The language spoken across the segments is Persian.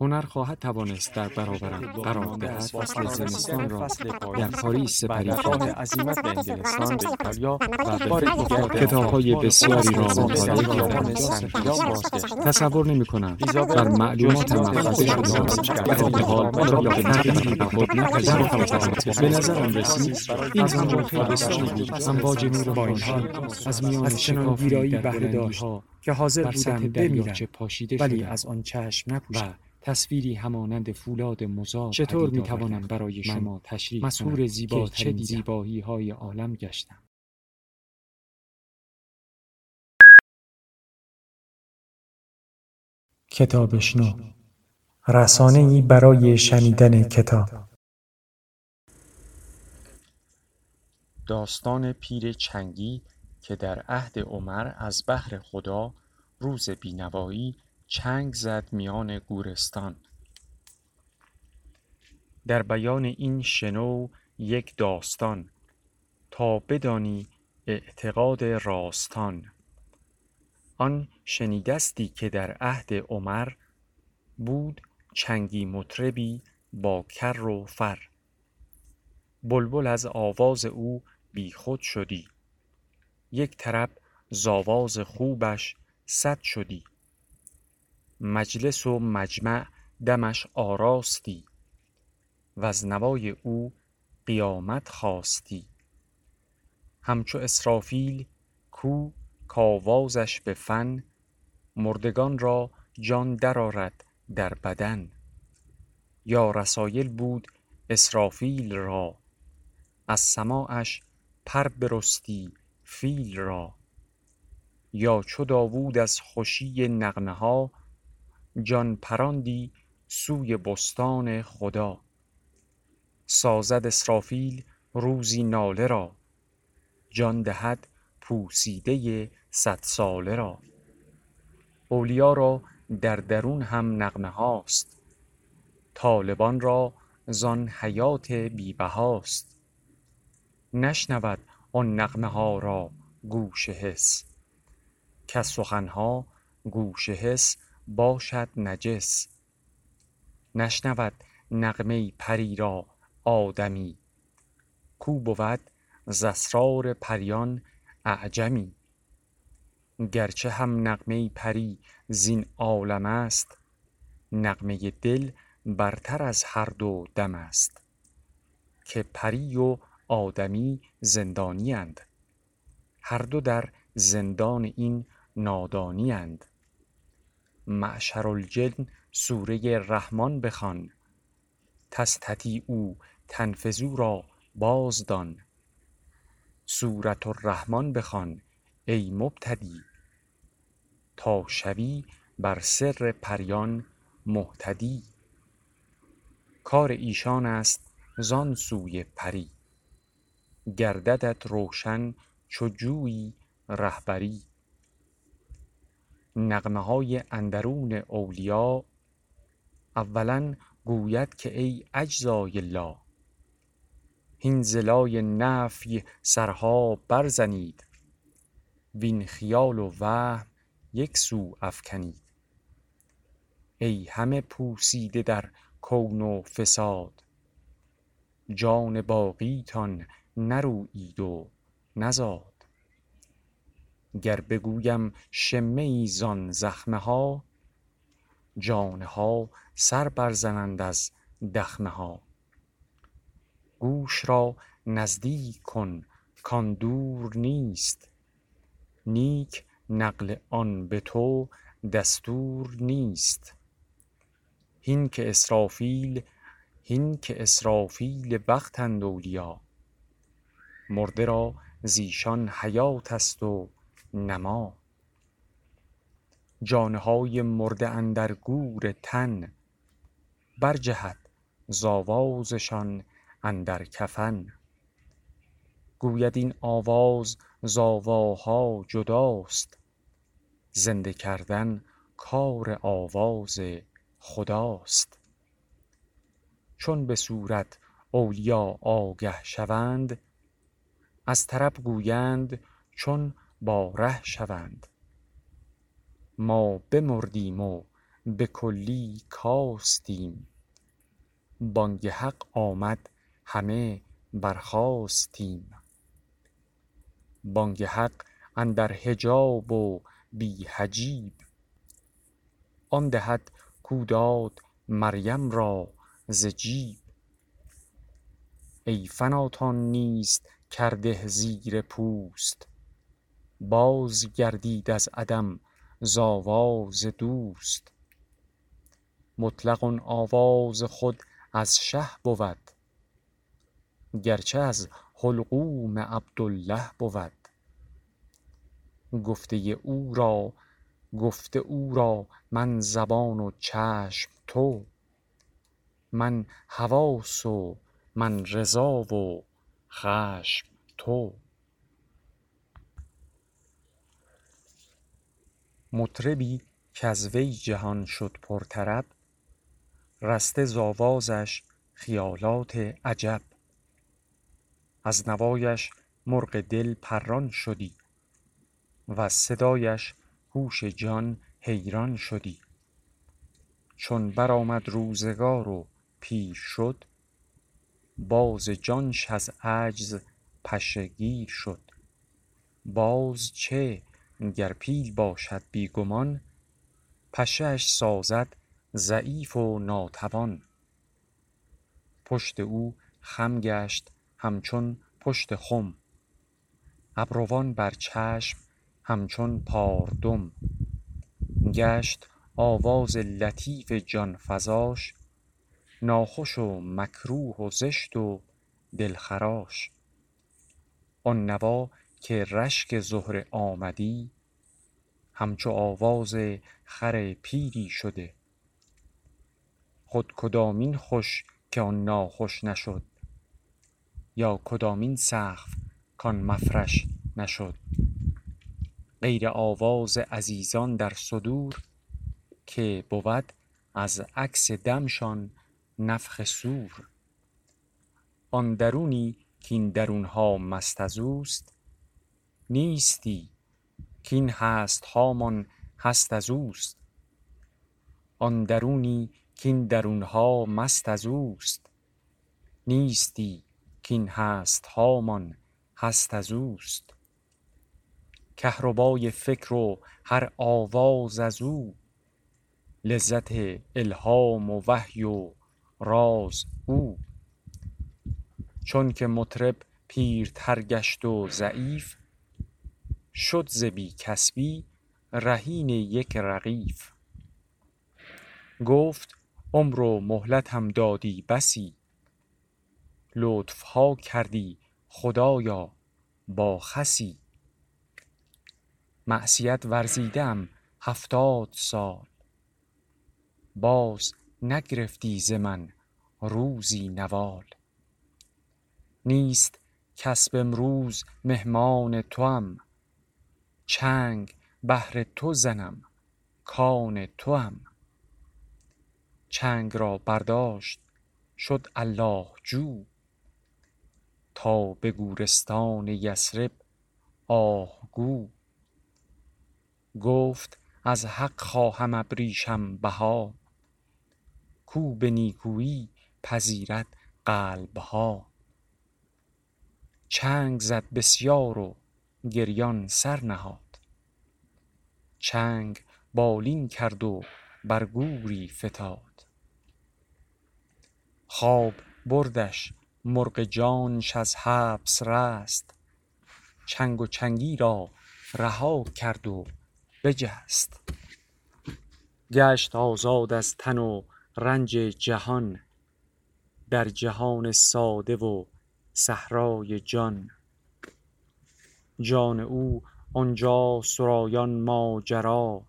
هنر خواهد توانست در برابرم قرار دهد. فصل زمستان را در پاریس سپری کنم عزیمت به انگلستان به ایتالیا و به دیگر دیگر کتاب‌های بسیاری را مطالعه کردم. کردم تصور نمی کنم بر معلوماتم مفاده شده در حال را به تغییری به خود نپذیرفتم به نظرم رسید این همان خیلی بسیاری بود. امواج نور با این خورشید حال از میان شکافی ویرایی در بهره داشت که حاضر بودم بمیرم ولی از آن چشم و نپوشم تصویری همانند فولاد مزار چطور می‌توانم آوردم برای شما تشریح زیباترین که چه؟ زیبایی های عالم گشتم. کتابشنو رسانه ای برای شنیدن کتاب. داستان پیر چنگی که در عهد عمر از بهر خدا روز بینوایی چنگ زد میان گورستان. در بیان این شنو یک داستان تا بدانی اعتقاد راستان. آن شنیدستی که در عهد عمر بود چنگی مطربی با کر و فر. بلبل از آواز او بیخود شدی. یک طرب ز آواز خوبش صد شدی. مجلس و مجمع دمش آراستی وز نوای او قیامت خاستی همچو اسرافیل کو کآوازش به فن مردگان را جان درآرد در بدن. یا رسایل بود اسرافیل را از سماعش پر برستی فیل را. یا چو داوود از خوشی نغمه ها جان پراندی سوی بستان خدا. سازد اسرافیل روزی ناله را جان دهد پوسیده صدساله را. اولیا را در درون هم نغمه هاست طالبان را زان حیات بی بهاست نشنود آن نغمه ها را گوش حس کز سخن ها گوش حس باشد نجس. نشنود نغمه پری را آدمی. کو بود ز پریان اعجمی. گرچه هم نغمه پری زین عالم است نغمه دل برتر از هر دو دم است. که پری و آدمی زندانی اند هر دو در زندان این نادانی اند معشرالجن سوره رحمان بخوان. تستطیعوا تنفذوا را بازدان سورة الرحمان بخوان ای مبتدی. تا شوی بر سر پریان مهتدی. کار ایشان است زان سوی پری. گرددت روشن چو جویی رهبری. نغمه های اندرون اولیا اولا گوید که ای اجزای لا هین ز لای نفی سرها برزنید وین خیال و وهم یک سو افکنید. ای همه پوسیده در کون و فساد جان باقیتان نرویید و نزاد. گر بگویم شمه ای زان زخمه ها جان سر برزنند از دخمه ها. گوش را نزدیک کن کان دور نیست نیک نقل آن به تو دستور نیست. هین که اسرافیل وقتند اولیا مرده را زیشان حیات است و نما. جان های مرده اندر گور تن برجهد ز آوازشان اندر کفن. گوید این آواز زاواها جداست زنده کردن کار آواز خداست. چون به صورت اولیا آگه شوند از طرب گویند چون با ره شوند. ما بمردیم و به کلی کاستیم. بانگ حق آمد همه برخاستیم. بانگ حق اندر حجاب و بی حجیب. آن دهد کو داد مریم را ز جیب. ای فناتان نیست کرده زیر پوست. باز گردید از عدم ز آواز دوست. مطلق آواز خود از شه بود گرچه از حلقوم عبدالله بود. گفته او را گفته او را من زبان و چشم تو من حواس و من رضا و خشم تو. مطربی کز وی جهان شد پرطرب رسته ز آوازش خیالات عجب. از نوایش مرغ دل پران شدی وز صدایش هوش جان حیران شدی. چون برآمد روزگار و پیر شد باز جانش از عجز پشه گیر شد. باز چه گر پیل باشد بی گمان پشه اش سازد ضعیف و ناتوان. پشت او خم گشت همچون پشت خم ابروان بر چشم همچون پاردم. گشت آواز لطیف جان فزاش ناخوش و مکروه و زشت و دلخراش. آن نوا که رشک زهره آمدی همچو آواز خر پیری شده. خود کدامین خوش که آن ناخوش نشد؟ یا کدامین سقف کان مفرش نشد؟ غیر آواز عزیزان در صدور که بود از عکس دمشان نفخ صور آن درونی کاین درون ها مست از اوست نیستی کاین هست هامان هست از اوست. آن درونی کاین درون ها مست از اوست. نیستی کاین هست هامان هست از اوست. کهربای فکر و هر آواز از او. لذت الهام و وحی و راز او. چونک مطرب پیرتر گشت و ضعیف شد ز بی کسبی رهین یک رغیف گفت عمر و مهلتم دادی بسی. لطف ها کردی خدایا با خسی. معصیت ورزیده ام هفتاد سال. باز نگرفتی ز من روزی نوال. نیست کسپ امروز مهمان توام. چنگ بهر تو زنم کان توام. چنگ را برداشت شد الله جو. تا به گورستان یثرب آه گو. گفت از حق خواهم ابریشم بها. کو به نیکویی پذیرد قلب ها چنگ زد بسیار و گریان سر نهاد. چنگ بالین کرد و بر گوری فتاد. خواب بردش مرغ جانش از حبس رست. چنگ و چنگی را رها کرد و بجست. گشت آزاد از تن و رنج جهان در جهان ساده و صحرای جان. جان او آنجا سرایان ماجرا.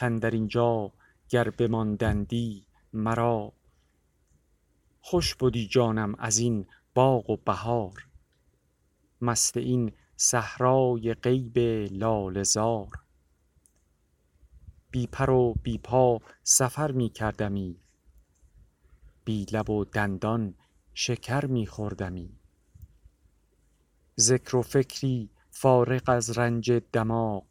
کاندر اینجا گر بماندندی مرا. خوش بدی جانم از این باغ و بهار. مست این صحرای غیب لاله زار. بی پر و بی پا سفر می کردمی. بی لب و دندان شکر می خوردمی. ذکر و فکری فارغ از رنج دماغ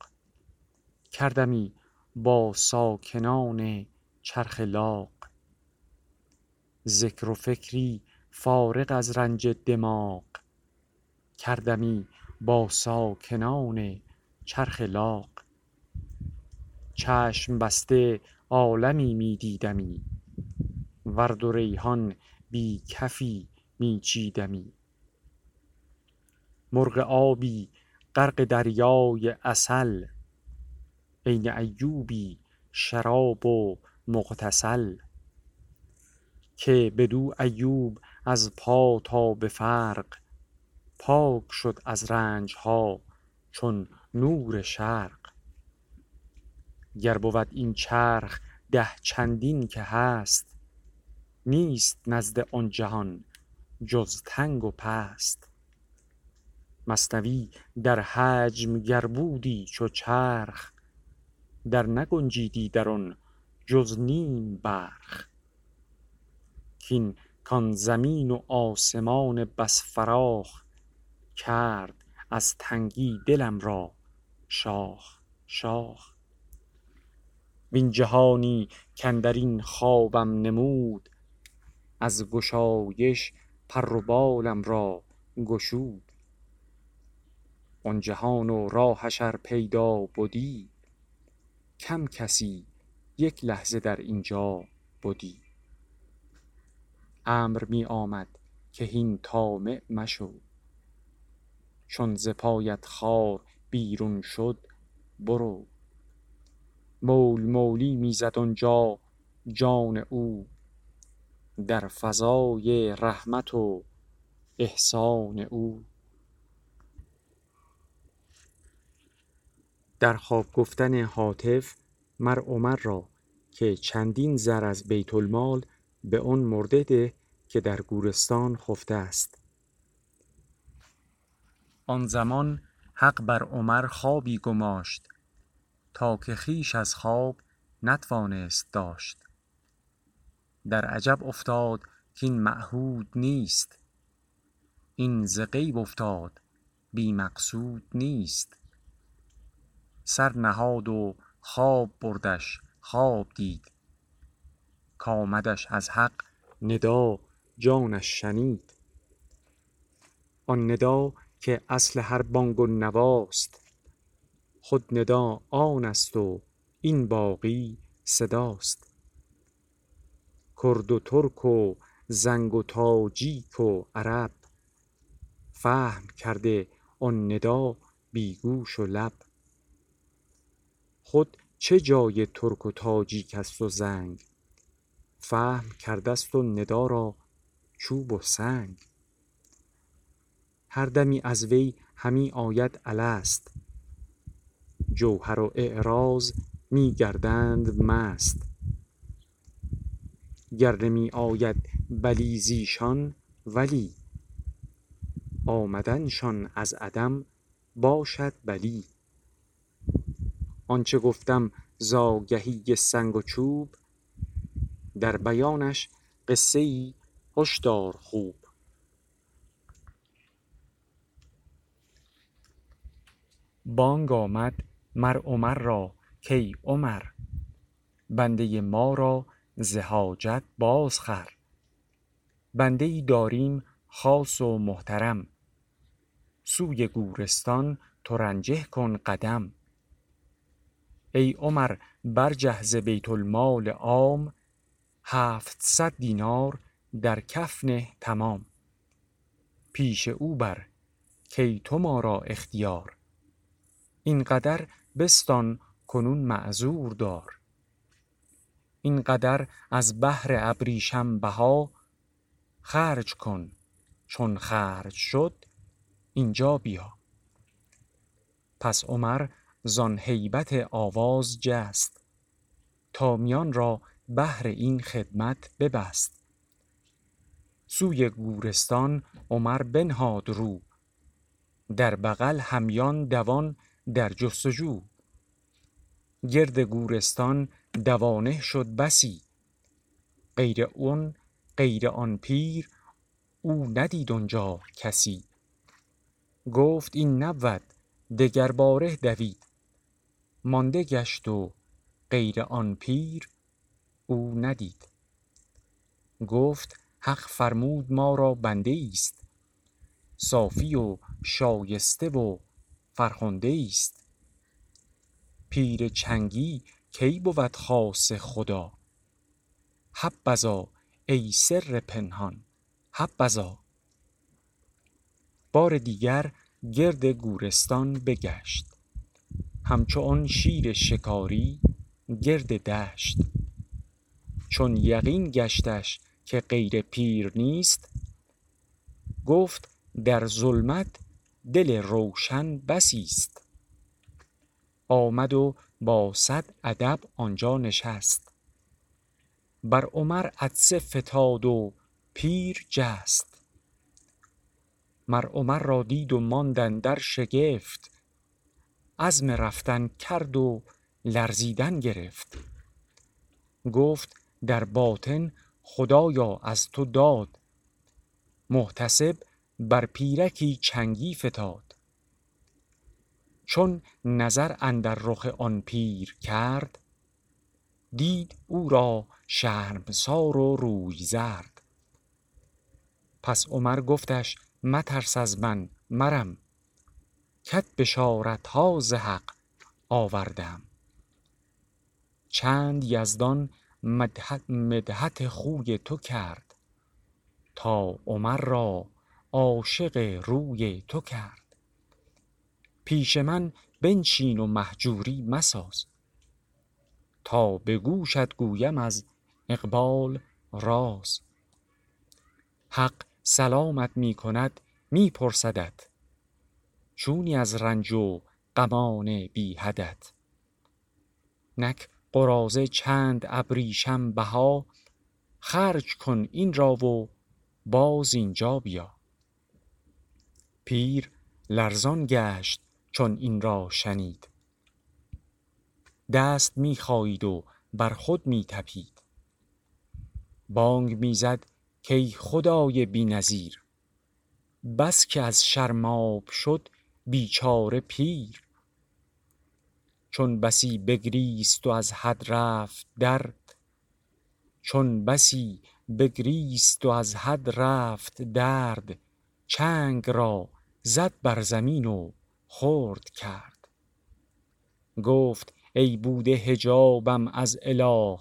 کردمی با ساکنان چرخ لاغ ذکر و فکری فارغ از رنج دماغ کردمی با ساکنان چرخ لاغ چشم بسته عالمی می دیدمی ورد و ریحان بی کفی می چیدمی مرغ آبی غرق دریای عسل. عین ایوبی شراب و مغتسل. که بدو ایوب از پا تا به فرق پاک شد از رنج ها چون نور شرق. گر بود این چرخ ده چندین که هست نیست نزد آن جهان جز تنگ و پست. مثنوی در حجم گر بودی چو چرخ در نگنجیدی در آن جز نیم برخ. کین کان زمین و آسمان بس فراخ کرد از تنگی دلم را شاخ شاخ. وین جهانی کاندر این خوابم نمود از گشایش پر و بالم را گشود. آن جهان و راهش پیدا بدی. کم کسی یک لحظه در اینجا بدی. امر می آمد که هین طامع مشو. چون ز پایت خار بیرون شد برو. مول مولی می زد آنجا جان او. در فضای رحمت و احسان او. در خواب گفتن هاتف مر عمر را که چندین زر از بیت المال به آن مرده ده که در گورستان خفته است. آن زمان حق بر عمر خوابی گماشت تا که خویش از خواب نتوانست داشت. در عجب افتاد کین معهود نیست این ز غیب افتاد بی مقصود نیست. سر نهاد و خواب بردش خواب دید. کآمدش از حق ندا جانش شنید. آن ندا که اصل هر بانگ و نواست. خود ندا آنست و این باقی صداست. کرد و ترک و زنگ و تاجیک و عرب. فهم کرده آن ندا بی گوش و لب. خود چه جای ترک و تاجیک است و زنگ؟ فهم کرده و ندا را چوب و سنگ. هر دمی از وی همی آید الست. جوهر و اعراض می گردند مست. گر نمی آید بلی زیشان ولی آمدنشان از عدم باشد بلی. آنچه گفتم ز آگهی سنگ و چوب در بیانش قصه ای هش دار خوب. بانگ آمد مر عمر را کای عمر بنده ما را ز باز خر. بنده ای داریم خاص و محترم سوی گورستان ترنجه کن قدم. ای عمر برجه ز بیت المال عام هفتصد دینار در کف نه تمام. پیش او بر کای تو ما را اختیار. این قدر بستان کنون معذور دار. این قدر از بهر ابریشم بها خرج کن چون خرج شد اینجا بیا. پس عمر زان هیبت آواز جست تا میان را بهر این خدمت ببست. سوی گورستان عمر بنهاد رو در بغل همیان دوان در جستجو. گرد گورستان دوانه شد بسی غیر اون غیر آن پیر او ندید آنجا کسی. گفت این نبود دگر باره دوید. مانده گشت و غیر آن پیر او ندید. گفت حق فرمود ما را بنده است صافی و شایسته و فرخنده است پیر چنگی کی بود خاص خدا؟ حبذا ای سر پنهان حبذا. بار دیگر گرد گورستان بگشت. همچو آن شیر شکاری گرد دشت. چون یقین گشتش که غیر پیر نیست گفت در ظلمت دل روشن بسی است. آمد و با صد ادب آنجا نشست. بر عمر عطسه فتاد و پیر جست. مر عمر را دید و ماند اندر شگفت. عزم رفتن کرد و لرزیدن گرفت. گفت در باطن خدایا از تو داد. محتسب بر پیرکی چنگی فتاد. چون نظر اندر رخ آن پیر کرد دید او را شرمسار و روی زرد. پس عمر گفتش مترس از من مرم. کت بشارت ها ز حق آوردم. چند یزدان مدحت خوی تو کرد تا عمر را عاشق روی تو کرد. پیش من بنشین و مهجوری مساز تا به گوشت گویم از اقبال راز. حق سلامت می کند می پرسدت چونی از رنج و غمان بی حدت. نک قرازه چند ابریشم بها خرج کن این را و باز اینجا بیا. پیر لرزان گشت چون این را شنید. دست می و بر خود می تپید. بانگ می زد کی خدای بی نظیر. بس که از شرماب شد بیچاره پیر. چون بسی بگریست و از حد رفت درد چون بسی بگریست و از حد رفت درد چنگ را زد بر زمین و خرد کرد. گفت ای بوده حجابم از اله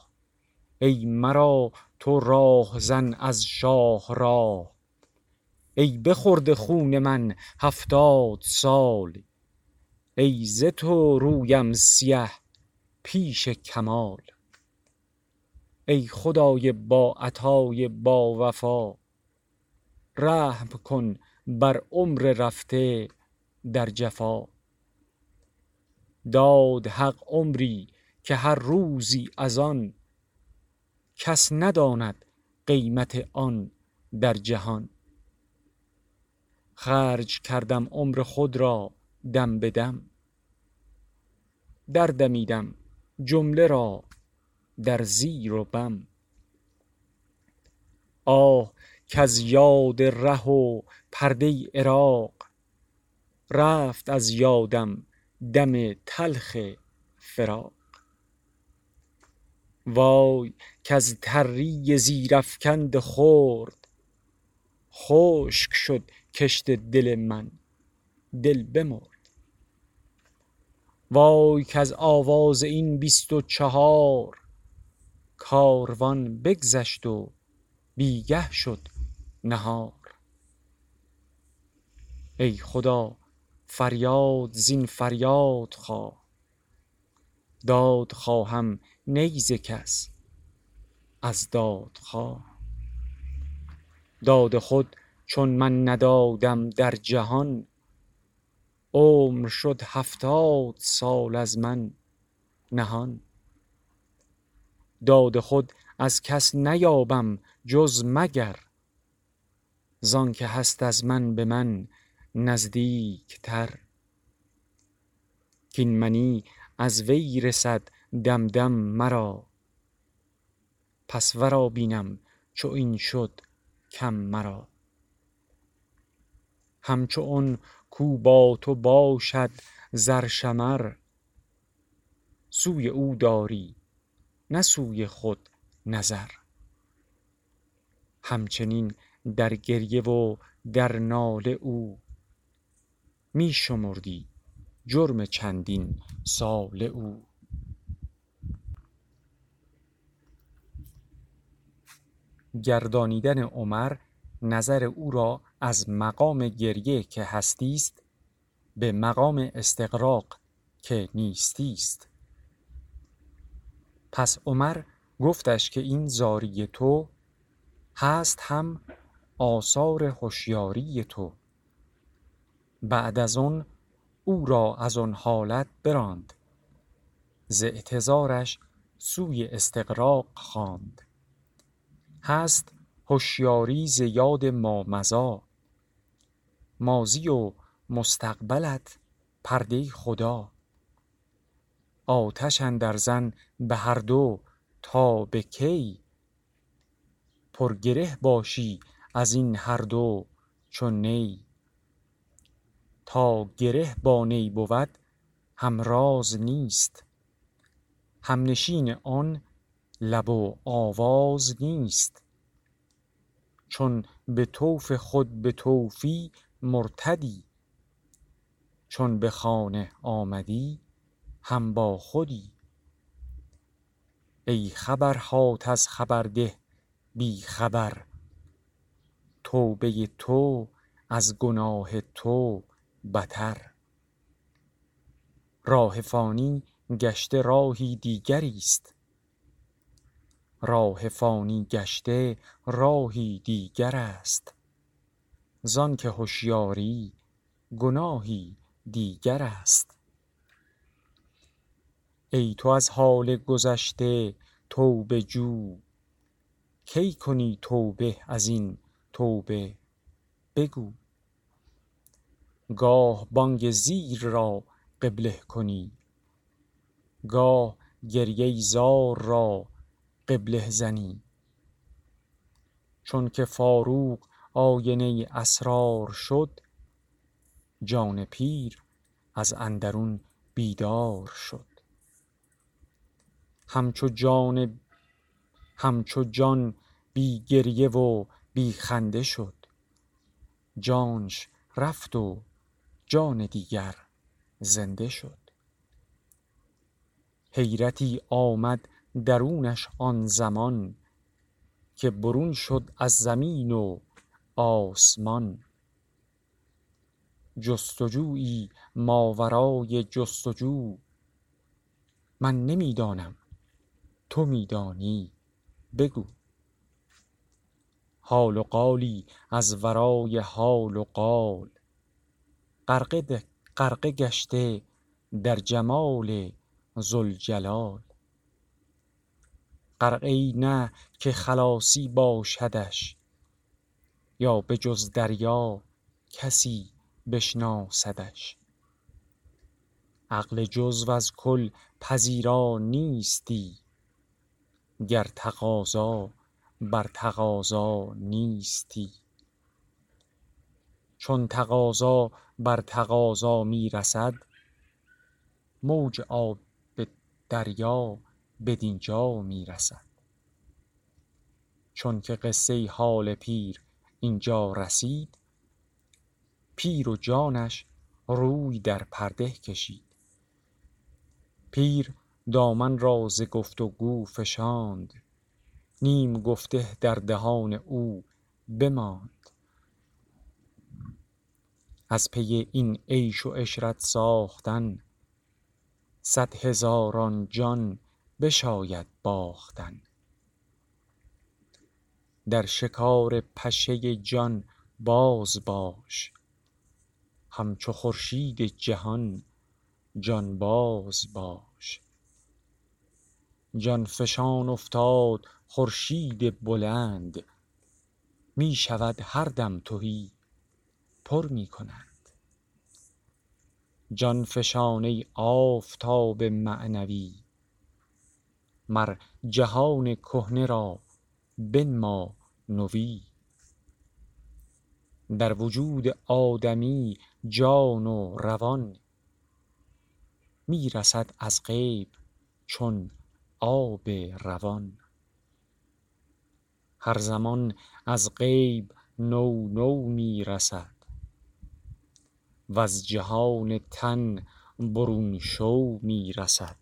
ای مرا تو راه زن از شاه راه. ای بخورده خون من هفتاد سال ای ز تو رویم سیه پیش کمال. ای خدای با عطای با وفا رحم کن بر عمر رفته در جفا. داد حق عمری که هر روزی از آن کس نداند قیمت آن در جهان. خرج کردم عمر خود را دم به دم. دردمیدم جمله را در زیر و بم. آه کز یاد ره و پرده عراق رفت از یادم دم تلخ فراق. وای کز تری زیرافکند خرد خشک شد کشت دل من. دل بمرد. وای کز آواز این بیست و چهار کاروان بگذشت و بیگه شد نهار. ای خدا فریاد زین فریاد خواه. داد خواهم نی ز کس از دادخواه داد خود چون من ندادم در جهان. عمر شد هفتاد سال از من نهان. داد خود از کس نیابم جز مگر. زانکه هست از من به من نزدیکتر. کین منی از وی رسد دم دم مرا. پس ورا بینم چو این شد کم مرا. همچو آن کو با تو باشد زرشمر سوی او داری نه سوی خود نظر. همچنین در گریه و در ناله او می شمردی جرم چندین ساله او. گردانیدن عمر نظر او را از مقام گریه که هستی است به مقام استغراق که نیستی است پس عمر گفتش که این زاری تو هست هم آثار هوشیاری تو. بعد از آن او را از آن حالت براند. ز اعتذارش سوی استغراق خواند. هست هوشیاری ز یاد مامضی ماضی و مستقبلت پرده خدا. آتش اندر زن به هر دو تا به کی. پر گره باشی از این هر دو چو نی. تا گره با نی بود همراز نیست. همنشین آن لب و آواز نیست. چون به طوف خود به طوفی مرتدی. چون به خانه آمدی هم با خودی. ای خبرهات از خبر ده بی خبر. توبه تو از گناه تو بتر. راه فانی گشته راهی دیگری است. راه فانی گشته راهی دیگر است. زانک هوشیاری گناهی دیگر است. ای تو از حال گذشته توبه جو کی کنی توبه از این توبه بگو. گاه بانگ زیر را قبله کنی گاه گریه زار را قبله زنی چونک فاروق آینه اسرار شد جان پیر از اندرون بیدار شد. همچو جان همچو جان بی گریه و بی خنده شد. جانش رفت و جان دیگر زنده شد. حیرتی آمد درونش آن زمان که برون شد از زمین و آسمان. جست و جویی ماورای جست و جو من نمی دانم تو می دانی بگو. حال و قالی از ورای حال و قال. غرقه گشته در جمال ذوالجلال. غرقه ای نه که خلاصی باشدش. یا به جز دریا کسی بشناسدش. عقل جزو از کل پذیرا نیستی گر تقاضا بر تقاضا نیستی. چون تقاضا بر تقاضا می رسد موج آب دریا بدینجا می رسد چونک قصه حال پیر اینجا رسید پیر و جانش روی در پرده کشید. پیر دامن را ز گفت و گو فشاند نیم گفته در دهان او بماند. از پی این عیش و عشرت ساختن صد هزاران جان بشاید باختن. در شکار پشه جان باز باش. همچو خورشید جهان جانباز باش. جان فشان افتاد خورشید بلند. می شود هر دم تهی پر می کند. جان فشان ای آفتاب معنوی. مر جهان کهنه را بنما نوی. در وجود آدمی جان و روان می رسد از غیب چون آب روان. هر زمان از غیب نو نو می رسد وز جهان تن برون شو می رسد